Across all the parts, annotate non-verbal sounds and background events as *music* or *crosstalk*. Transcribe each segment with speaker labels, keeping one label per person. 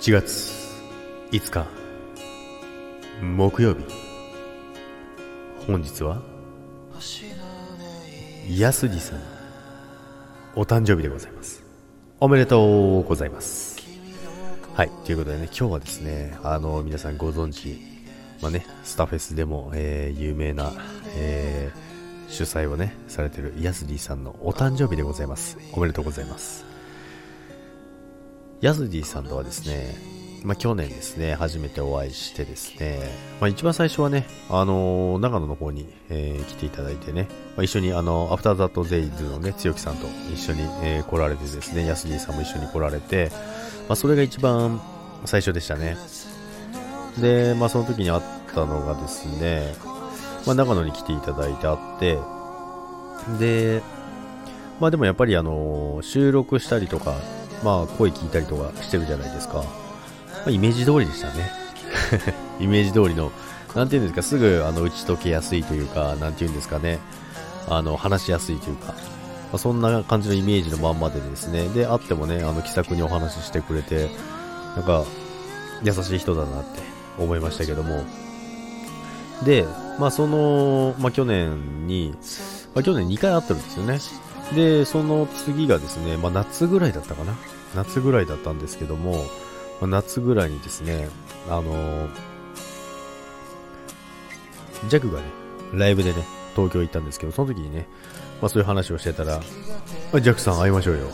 Speaker 1: 1月5日木曜日。本日は安次さんお誕生日でございます。おめでとうございます。はいということでね今日はですねあの皆さんご存知まあねスタフェスでも、えー、有名な、えー、主催をねされてるヤスディさんのお誕生日でございます。おめでとうございます。ヤスディさんとはですね、まあ、去年ですね、初めてお会いしてですね、まあ、一番最初はね、あのー、長野の方に、えー、来ていただいてね、まあ、一緒にあの、アフターザットゼイズのね、強木さんと一緒に、えー、来られてですね、ヤスディさんも一緒に来られて、まあ、それが一番最初でしたね。で、まあ、その時に会ったのがですね、まあ、長野に来ていただいて会って、で、まあでもやっぱりあの収録したりとかまあ、声聞いたりとかしてるじゃないですか。まあ、イメージ通りでしたね。*laughs* イメージ通りの、なんていうんですか、すぐあの打ち解けやすいというか、なんていうんですかね、あの話しやすいというか、まあ、そんな感じのイメージのまんまでですね、で、あってもね、あの気さくにお話ししてくれて、なんか、優しい人だなって思いましたけども、で、まあその、まあ去年に、まあ去年2回会ってるんですよね。で、その次がですね、まあ、夏ぐらいだったかな。夏ぐらいだったんですけども、まあ、夏ぐらいにですね、あのー、ジャックがね、ライブでね、東京行ったんですけど、その時にね、まあそういう話をしてたら、ま、ジャックさん会いましょうよ。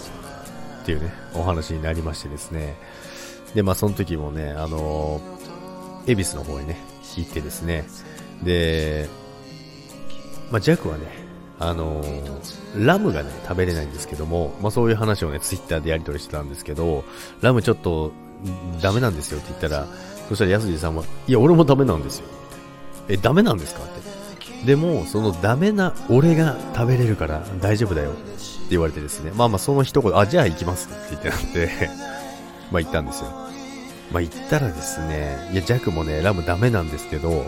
Speaker 1: っていうね、お話になりましてですね。で、まあその時もね、あのー、恵比寿の方にね、行ってですね。で、まあジャックはね、あのー、ラムがね、食べれないんですけども、まあ、そういう話をね、ツイッターでやり取りしてたんですけど、ラムちょっと、ダメなんですよって言ったら、そしたら安次さんは、いや、俺もダメなんですよ。え、ダメなんですかって。でも、そのダメな俺が食べれるから大丈夫だよって言われてですね、まあまあその一言、あ、じゃあ行きますって言ってなって *laughs* まあ行ったんですよ。まあ行ったらですね、いや、ジャックもね、ラムダメなんですけど、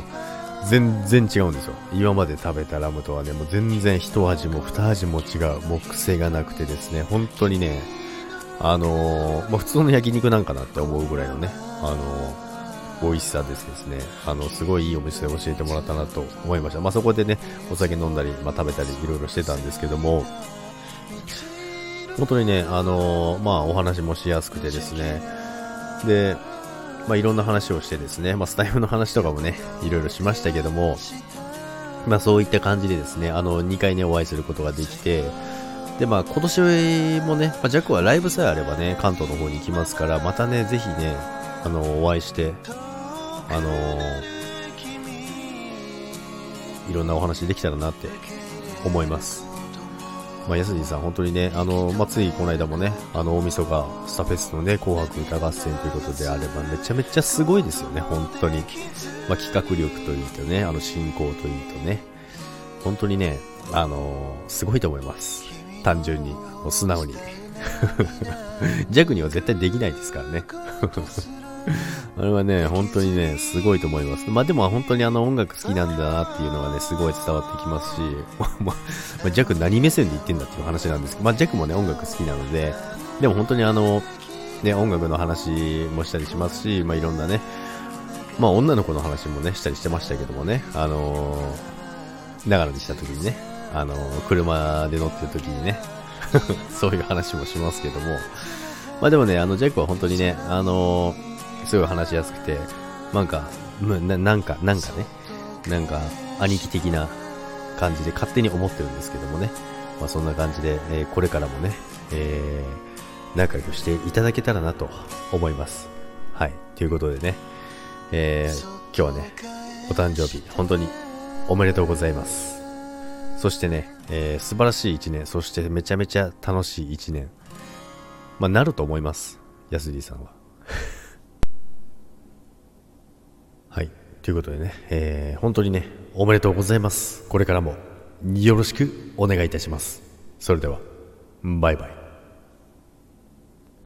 Speaker 1: 全然違うんですよ。今まで食べたラムとはね、もう全然一味も二味も違う。もう癖がなくてですね、本当にね、あのー、まあ、普通の焼肉なんかなって思うぐらいのね、あのー、美味しさですですね。あの、すごいいいお店で教えてもらったなと思いました。まあ、そこでね、お酒飲んだり、まあ、食べたり、いろいろしてたんですけども、本当にね、あのー、まあ、お話もしやすくてですね、で、まあ、いろんな話をしてですね、まあ、スタイフの話とかもね、いろいろしましたけども、まあ、そういった感じでですね、あの、2回ね、お会いすることができて、で、まあ、今年もね、まあ、ジャックはライブさえあればね、関東の方に行きますから、またね、ぜひね、あの、お会いして、あのいろんなお話できたらなって思います。まあ、安さん、本当にね、あの、まあ、ついこの間もね、あの、大晦日、スタフェスのね、紅白歌合戦ということであれば、めちゃめちゃすごいですよね、本当に。まあ、企画力といいとね、あの、進行といいとね、本当にね、あのすごいと思います。単純に、もう素直に。*laughs* 弱には絶対できないですからね。*laughs* あれはね、本当にね、すごいと思います。まあでも本当にあの音楽好きなんだなっていうのがね、すごい伝わってきますし、*laughs* まあ、ジャク何目線で言ってんだっていう話なんですけど、まあジャックもね、音楽好きなので、でも本当にあの、ね、音楽の話もしたりしますし、まあいろんなね、まあ女の子の話もね、したりしてましたけどもね、あのー、長野にした時にね、あのー、車で乗ってる時にね、*laughs* そういう話もしますけども、まあでもね、あの、ジャックは本当にね、あのーすごい話しやすくて、なんか、ななんか、なんかね、なんか、兄貴的な感じで勝手に思ってるんですけどもね。まあそんな感じで、えー、これからもね、えー、仲良くしていただけたらなと思います。はい。ということでね、えー、今日はね、お誕生日、本当におめでとうございます。そしてね、えー、素晴らしい一年、そしてめちゃめちゃ楽しい一年。まあ、なると思います。ヤスリーさんは。はい。ということでね、えー、本当にね、おめでとうございます。これからもよろしくお願いいたします。それでは、バイバイ。